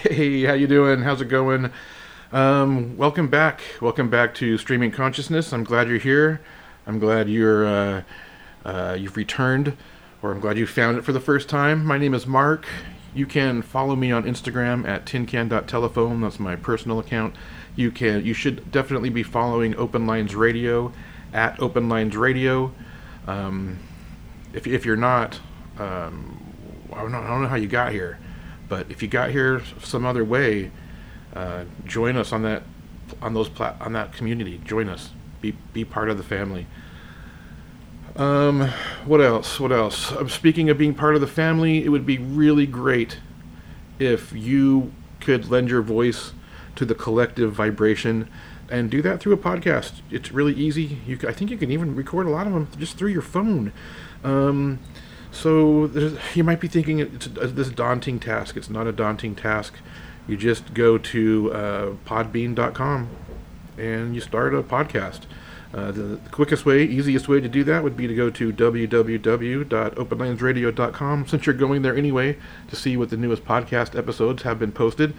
Hey, how you doing? How's it going? Um, welcome back. Welcome back to Streaming Consciousness. I'm glad you're here. I'm glad you're uh, uh, you've returned, or I'm glad you found it for the first time. My name is Mark. You can follow me on Instagram at tincan.telephone. That's my personal account. You can you should definitely be following Open Lines Radio at Open Lines Radio. Um, if if you're not, um, I don't I don't know how you got here. But if you got here some other way, uh, join us on that on those plat- on that community. Join us. Be be part of the family. Um, what else? What else? Uh, speaking of being part of the family, it would be really great if you could lend your voice to the collective vibration and do that through a podcast. It's really easy. You, I think you can even record a lot of them just through your phone. Um, so you might be thinking it's a, this daunting task. It's not a daunting task. You just go to uh, podbean.com and you start a podcast. Uh, the, the, quickest way, easiest way to do that would be to go to www.openlinesradio.com since you're going there anyway to see what the newest podcast episodes have been posted.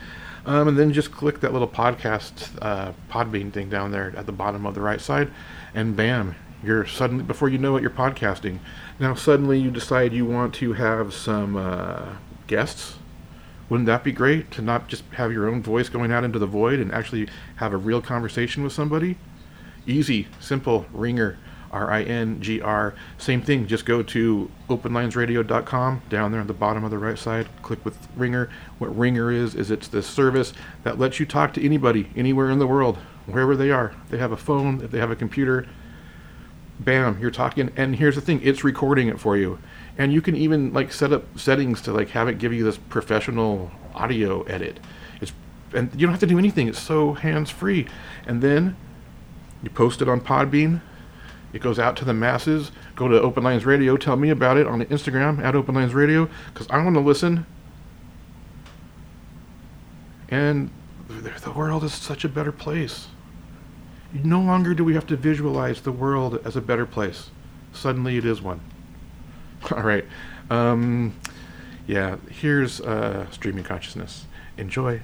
Um, and then just click that little podcast uh, Podbean thing down there at the bottom of the right side, and bam, you're suddenly before you know it, you're podcasting. Now suddenly you decide you want to have some uh, guests. Wouldn't that be great to not just have your own voice going out into the void and actually have a real conversation with somebody? Easy, simple, Ringr, R I N G R. Same thing, just go to openlinesradio.com down there on the bottom of the right side, click with Ringr. What Ringr is, is it's this service that lets you talk to anybody, anywhere in the world, wherever they are. If they have a phone, if they have a computer, bam, you're talking. And here's the thing, it's recording it for you. And you can even like set up settings to like have it give you this professional audio edit. It's and you don't have to do anything. It's so hands free. And then you post it on Podbean. It goes out to the masses. Go to Open Lines Radio. Tell me about it on the Instagram at Open Lines Radio because I want to listen. And the world is such a better place. No longer do we have to visualize the world as a better place. Suddenly it is one. All right. Um, yeah, here's uh, streaming consciousness. Enjoy.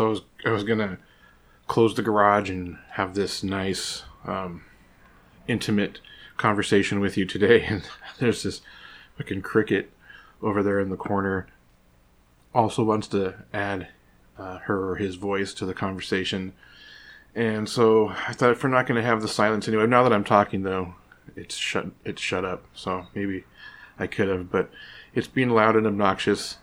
So I was I was gonna close the garage and have this nice um, intimate conversation with you today, and there's this fucking cricket over there in the corner. Also wants to add uh, her or his voice to the conversation. And so I thought if we're not to have the silence anyway, now that I'm talking though, it's shut it's shut up. So maybe I could have, but it's being loud and obnoxious.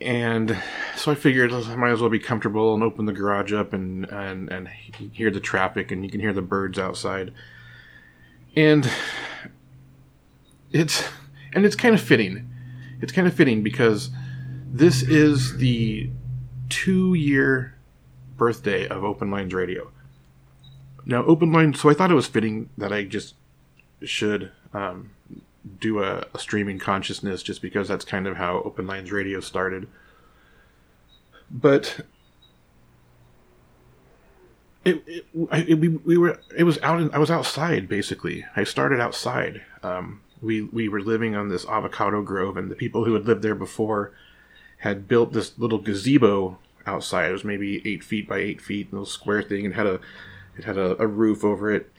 And so I figured I might as well be comfortable and open the garage up and and and hear the traffic and you can hear the birds outside. And it's and it's kind of fitting. It's kind of fitting because this is the two year birthday of Open Lines Radio. Now, Open Lines, so I thought it was fitting that I just should um, do a, a, streaming consciousness just because that's kind of how Open Lines Radio started. But it, it, it, we, we were it was out in, I was outside basically. I started outside. Um, we we were living on this avocado grove, and the people who had lived there before had built this little gazebo outside. It was maybe eight feet by eight feet, little square thing, and had a it had a, a roof over it,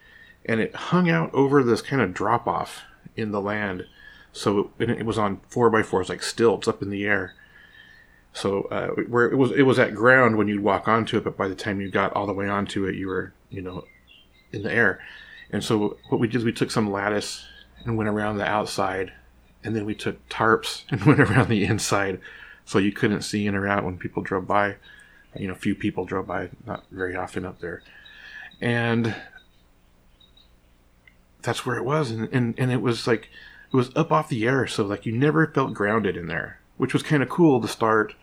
and it hung out over this kind of drop off in the land. So it, it was on four by fours, like stilts up in the air. So uh, where it was it was at ground when you'd walk onto it, but by the time you got all the way onto it, you were you know in the air. And so what we did, we took some lattice and went around the outside, and then we took tarps and went around the inside, so you couldn't see in or out when people drove by. You know, few people drove by, not very often up there, and that's where it was, and and, and it was like it was up off the air, so like you never felt grounded in there, which was kind of cool to start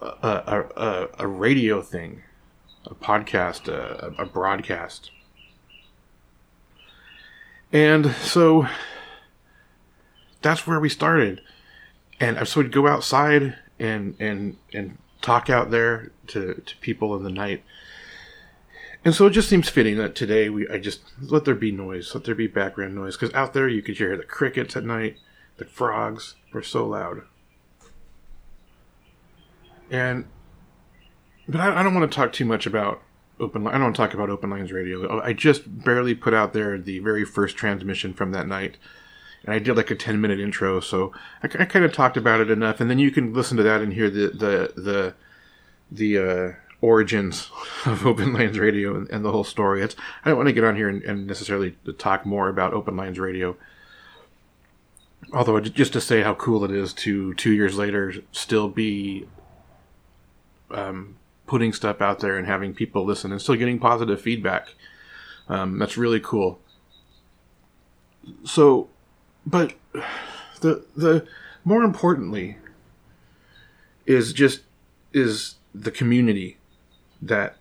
a, a, a, a radio thing, a podcast, a, a broadcast and so that's where we started. And so we'd go outside and and and talk out there to, to people in the night. And so it just seems fitting that today we I just let there be noise, let there be background noise, because out there you could hear the crickets at night, the frogs were so loud. And but I, I don't want to talk too much about open. I don't want to talk about Open Lines Radio. I just barely put out there the very first transmission from that night, and I did like a ten minute intro. So I, I kind of talked about it enough, and then you can listen to that and hear the the the the uh, origins of Open Radio and, and, the whole story. It's I don't want to get on here and, and necessarily talk more about Open Radio. Although just to say how cool it is to two years later still be um, putting stuff out there and having people listen and still getting positive feedback. Um, that's really cool. So, but the the more importantly is just is the community that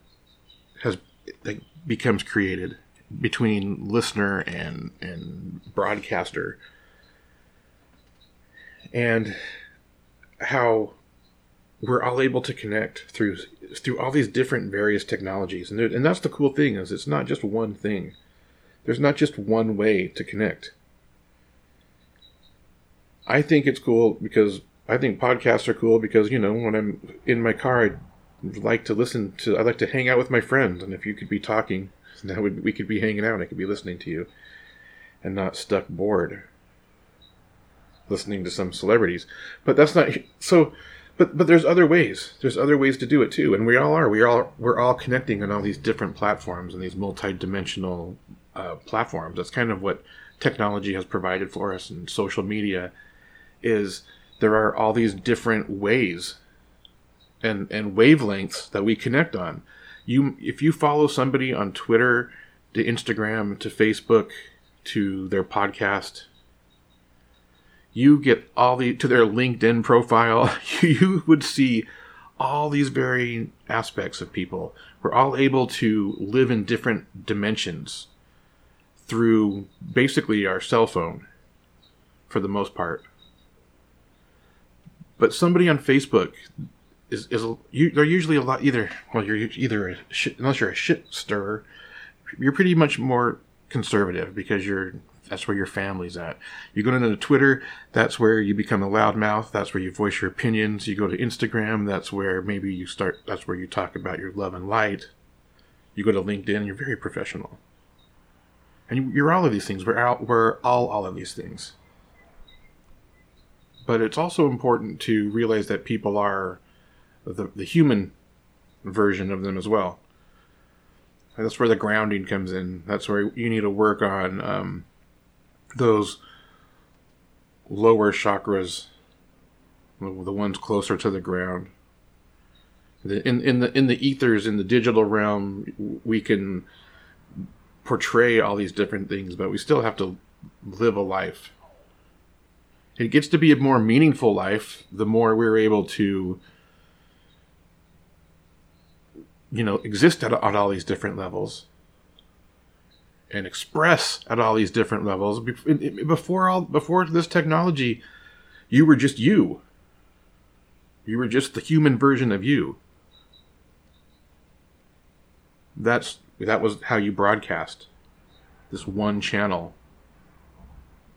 has that becomes created between listener and and broadcaster. And how we're all able to connect through through all these different various technologies. And, and that's the cool thing is it's not just one thing. There's not just one way to connect. I think it's cool because i think podcasts are cool because you know when i'm in my car i like to listen to i like to hang out with my friends and if you could be talking now we could be hanging out i could be listening to you and not stuck bored listening to some celebrities but that's not so but but there's other ways. There's other ways to do it too, and we all are. We all we're all connecting on all these different platforms and these multi-dimensional uh, platforms. That's kind of what technology has provided for us, and social media is there are all these different ways and and wavelengths that we connect on. You if you follow somebody on Twitter, to Instagram, to Facebook, to their podcast, you get all the to their LinkedIn profile, you would see all these varying aspects of people. We're all able to live in different dimensions through basically our cell phone for the most part. But somebody on Facebook is is you, they're usually a lot either well you're either a shit, unless you're a shit stirrer, you're pretty much more conservative because you're that's where your family's at. You go into Twitter, that's where you become a loudmouth. That's where you voice your opinions. You go to Instagram, that's where maybe you start. That's where you talk about your love and light. You go to LinkedIn, you're very professional. And you're all of these things. We're all, we're all all of these things. But it's also important to realize that people are the, the human version of them as well. That's where the grounding comes in. That's where you need to work on um, those lower chakras, the ones closer to the ground. In in the in the ethers in the digital realm, we can portray all these different things, but we still have to live a life. It gets to be a more meaningful life the more we're able to you know, exist at, at all these different levels and express at all these different levels. Before all, before this technology, you were just you. You were just the human version of you. That's that was how you broadcast this one channel,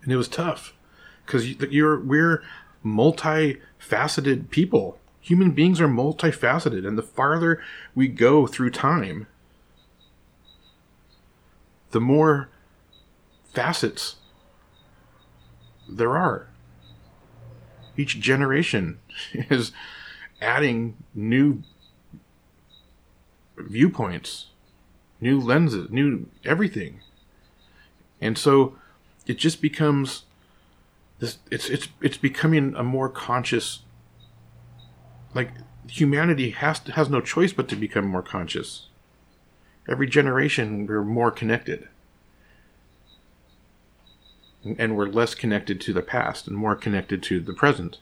and it was tough because you're we're multifaceted people human beings are multifaceted, and the farther we go through time, the more facets there are. Each generation is adding new viewpoints, new lenses, new everything. And so it just becomes this it's it's it's becoming a more conscious like humanity has to, has no choice but to become more conscious. Every generation, we're more connected, and we're less connected to the past and more connected to the present.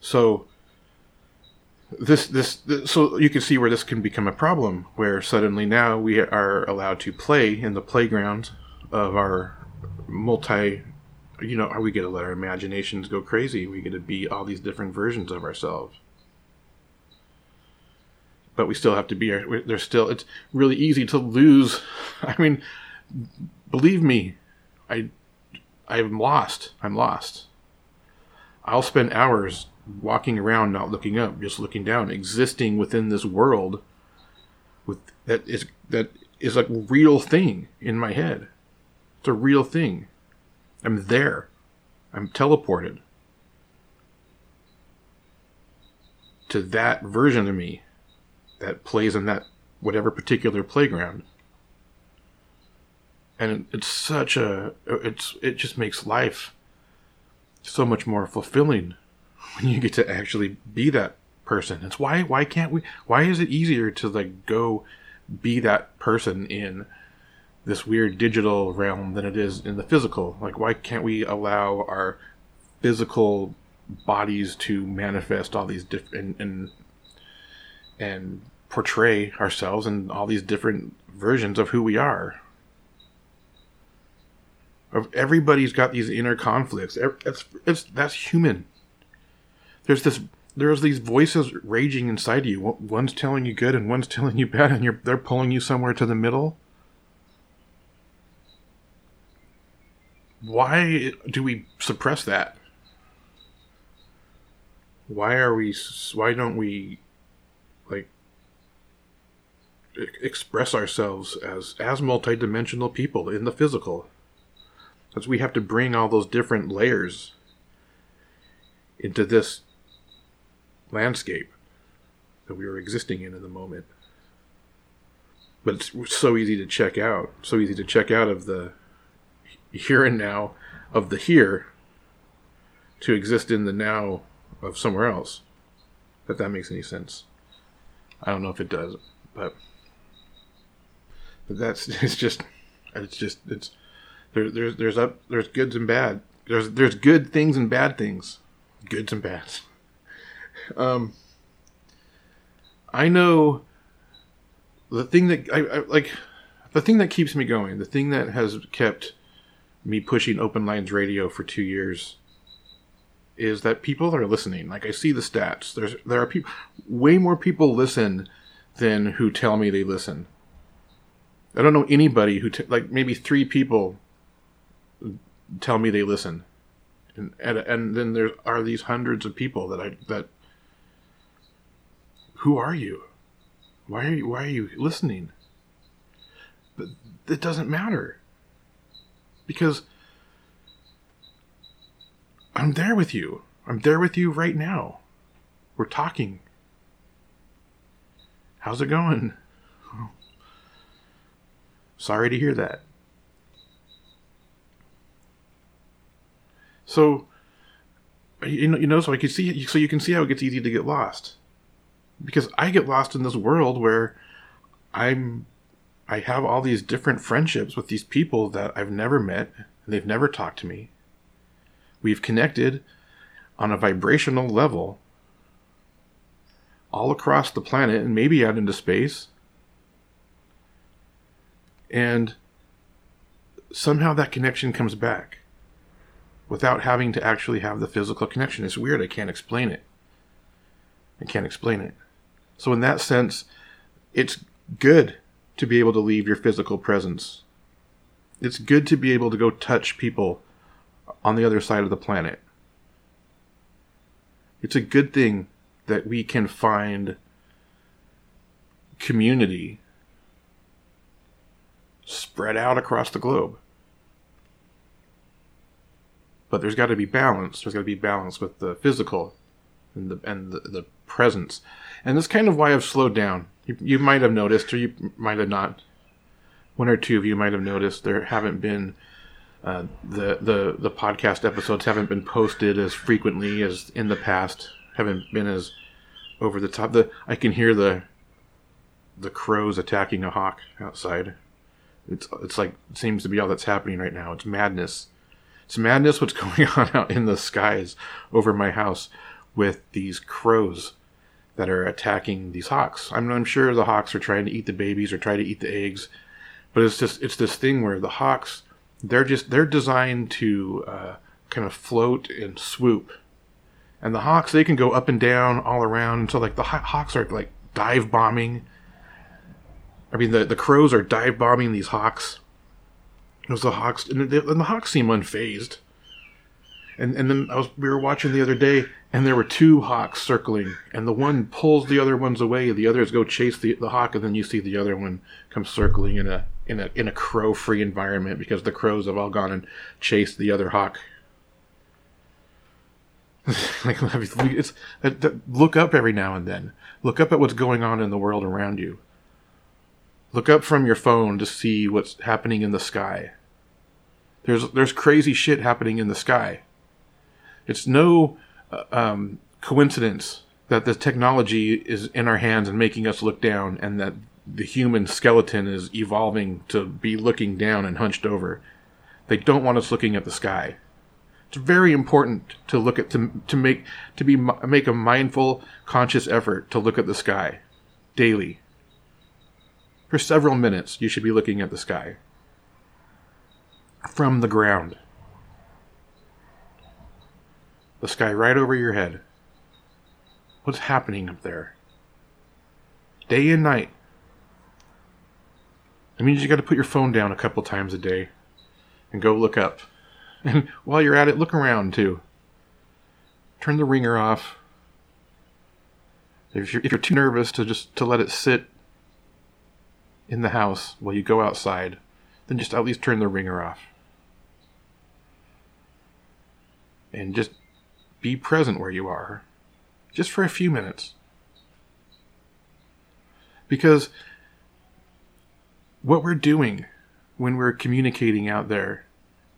So this, this this so you can see where this can become a problem where suddenly now we are allowed to play in the playground of our multi you know, we get to let our imaginations go crazy. We get to be all these different versions of ourselves. But we still have to be. There's still. It's really easy to lose. I mean, believe me, I, I'm lost. I'm lost. I'll spend hours walking around, not looking up, just looking down, existing within this world, with that is that is a real thing in my head. It's a real thing I'm there. I'm teleported to that version of me that plays in that whatever particular playground. And it's such a it's it just makes life so much more fulfilling when you get to actually be that person. It's why why can't we why is it easier to like go be that person in this weird digital realm than it is in the physical. Like, why can't we allow our physical bodies to manifest all these different and, and portray ourselves in all these different versions of who we are? Of everybody's got these inner conflicts. It's, it's that's human. There's this there's these voices raging inside you. One's telling you good and one's telling you bad, and you're they're pulling you somewhere to the middle. Why do we suppress that? Why are we? Why don't we like express ourselves as as multidimensional people in the physical? Because we have to bring all those different layers into this landscape that we are existing in in the moment. But it's so easy to check out. So easy to check out of the here and now of the here to exist in the now of somewhere else. If that makes any sense. I don't know if it does, but but that's it's just it's just it's there, there's there's up there's goods and bad. There's there's good things and bad things. Goods and bads. Um I know the thing that I, I like the thing that keeps me going, the thing that has kept me pushing open lines radio for two years is that people are listening. Like I see the stats. There's there are people way more people listen than who tell me they listen. I don't know anybody who, t- like, maybe three people tell me they listen. And, and, and then there are these hundreds of people that I, that, who are you? Why are you, why are you listening? But it doesn't matter. Because I'm there with you. I'm there with you right now. We're talking. How's it going? Sorry to hear that. So, you know, you know, so I can see, so you can see how it gets easy to get lost, because I get lost in this world where I'm, I have all these different friendships with these people that I've never met and they've never talked to me. We've connected on a vibrational level all across the planet and maybe out into space. And somehow that connection comes back without having to actually have the physical connection. It's weird. I can't explain it. I can't explain it. So, in that sense, it's good to be able to leave your physical presence. It's good to be able to go touch people on the other side of the planet. It's a good thing that we can find community spread out across the globe. But there's got to be balance. There's got to be balance with the physical and the and the, the presence. And that's kind of why I've slowed down. You, you might have noticed, or you might have not. One or two of you might have noticed there haven't been uh, the the the podcast episodes haven't been posted as frequently as in the past. Haven't been as over the top. The I can hear the the crows attacking a hawk outside. It's it's like seems to be all that's happening right now. It's madness. It's madness what's going on out in the skies over my house with these crows that are attacking these hawks. I'm, I'm sure the hawks are trying to eat the babies or try to eat the eggs, but it's just it's this thing where the hawks they're just they're designed to uh, kind of float and swoop. And the hawks they can go up and down all around. So like the hawks are like dive bombing. I mean the, the crows are dive bombing these hawks. Those the hawks and the, and the hawks seem unfazed. And and then I was we were watching the other day and there were two hawks circling and the one pulls the other ones away the others go chase the, the hawk and then you see the other one come circling in a in a in a crow free environment because the crows have all gone and chased the other hawk. like it's look up every now and then. Look up at what's going on in the world around you. Look up from your phone to see what's happening in the sky. There's there's crazy shit happening in the sky. It's no uh, um, coincidence that the technology is in our hands and making us look down, and that the human skeleton is evolving to be looking down and hunched over. They don't want us looking at the sky. It's very important to look at to to make to be make a mindful, conscious effort to look at the sky daily. For several minutes, you should be looking at the sky from the ground. The sky right over your head. What's happening up there? Day and night, I mean, you got to put your phone down a couple times a day and go look up. And while you're at it, look around too. Turn the ringer off. If you're, if you're too nervous to just to let it sit in the house while you go outside, then just at least turn the ringer off. And just be present where you are, just for a few minutes. Because what we're doing when we're communicating out there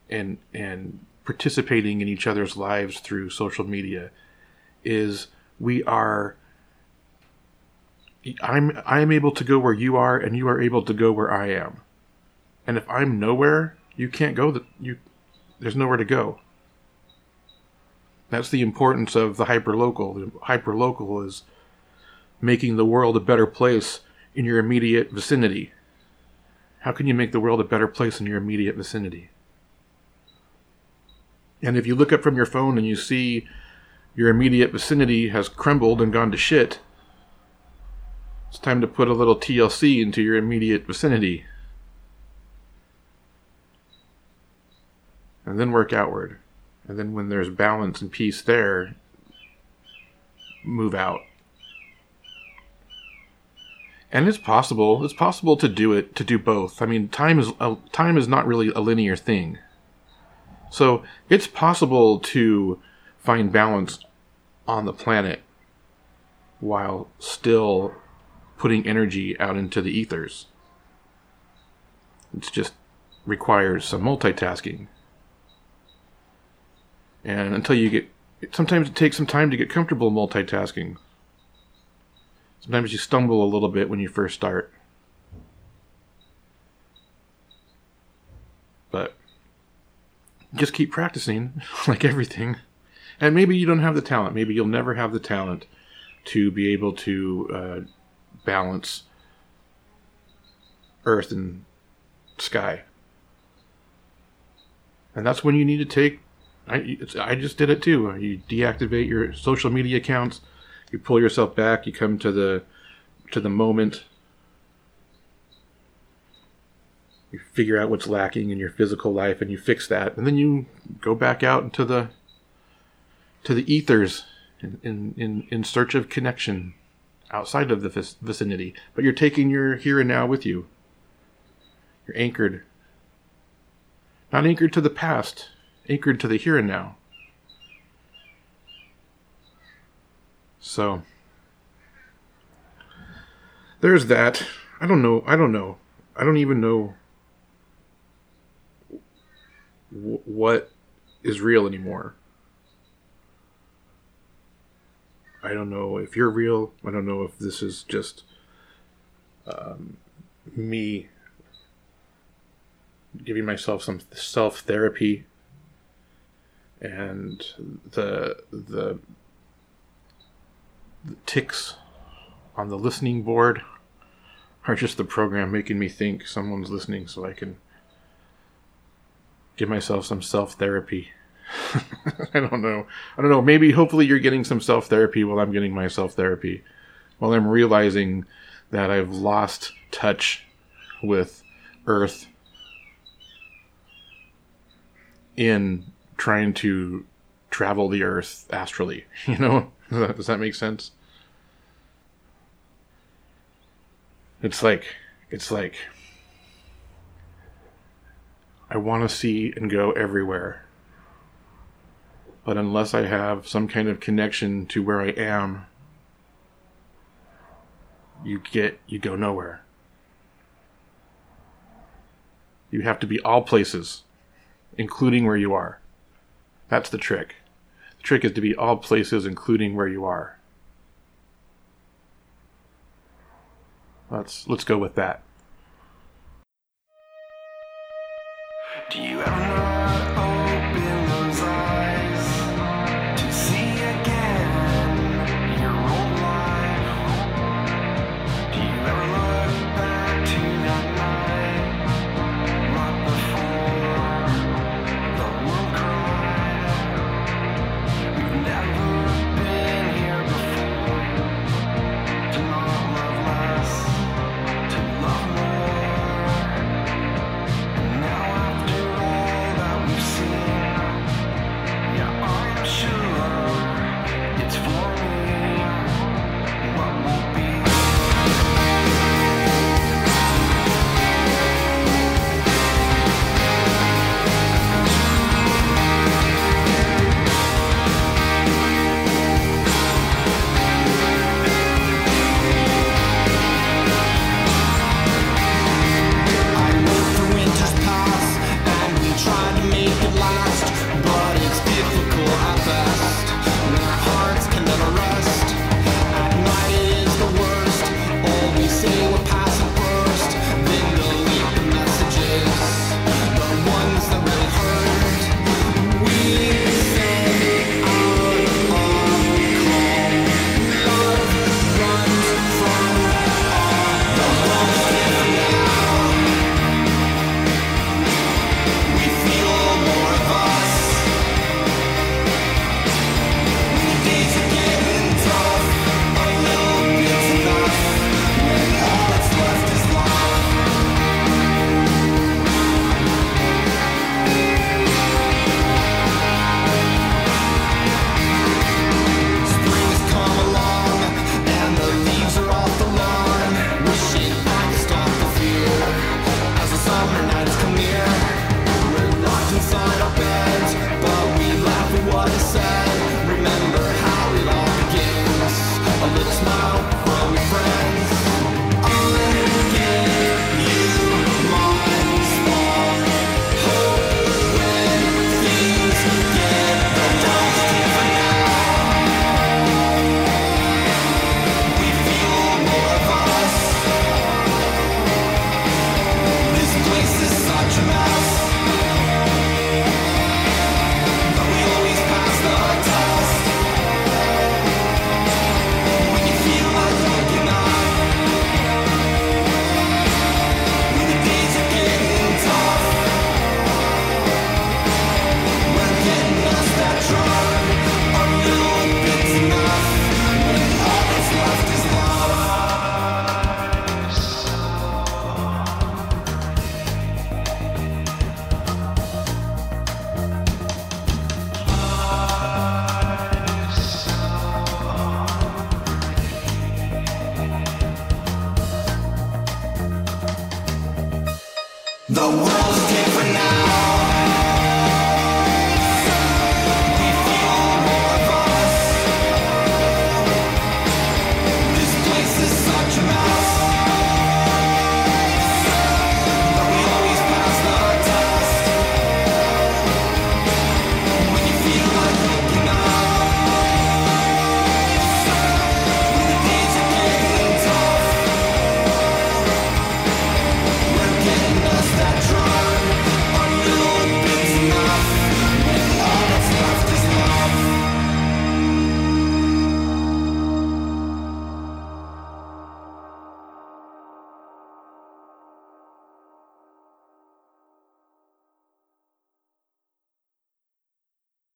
and and participating in each other's lives through social media is we are I'm I'm able to go where you are and you are able to go where I am. And if I'm nowhere, you can't go that you there's nowhere to go. That's the importance of the hyperlocal. The hyperlocal is making the world a better place in your immediate vicinity. How can you make the world a better place in your immediate vicinity? And if you look up from your phone and you see your immediate vicinity has crumbled and gone to shit, it's time to put a little TLC into your immediate vicinity. And then work outward. And then when there's balance and peace there, move out. And it's possible. It's possible to do it to do both. I mean, time is a, time is not really a linear thing. So it's possible to find balance on the planet while still putting energy out into the ethers. It just requires some multitasking. And until you get, sometimes it takes some time to get comfortable multitasking. Sometimes you stumble a little bit when you first start. But just keep practicing, like everything. And maybe you don't have the talent. Maybe you'll never have the talent to be able to uh, balance earth and sky. And that's when you need to take. I, I just did it too. You deactivate your social media accounts. You pull yourself back. You come to the to the moment. You figure out what's lacking in your physical life, and you fix that, and then you go back out into the to the ethers in in in, in search of connection outside of the vicinity. But you're taking your here and now with you. You're anchored not anchored to the past, anchored to the here and now. So, there's that. I don't know. I don't know. I don't even know w- what is real anymore. I don't know if you're real. I don't know if this is just um, me giving myself some self therapy and the, the the ticks on the listening board are just the program making me think someone's listening so I can give myself some self therapy. I don't know. I don't know. Maybe hopefully you're getting some self therapy while I'm getting my self therapy. While I'm realizing that I've lost touch with Earth in trying to travel the earth astrally. You know, does that, make sense? It's like, it's like, I want to see and go everywhere. But unless I have some kind of connection to where I am, you get, you go nowhere. You have to be all places including where you are. That's the trick. The trick is to be all places, including where you are. Let's let's go with that. Do you ever The world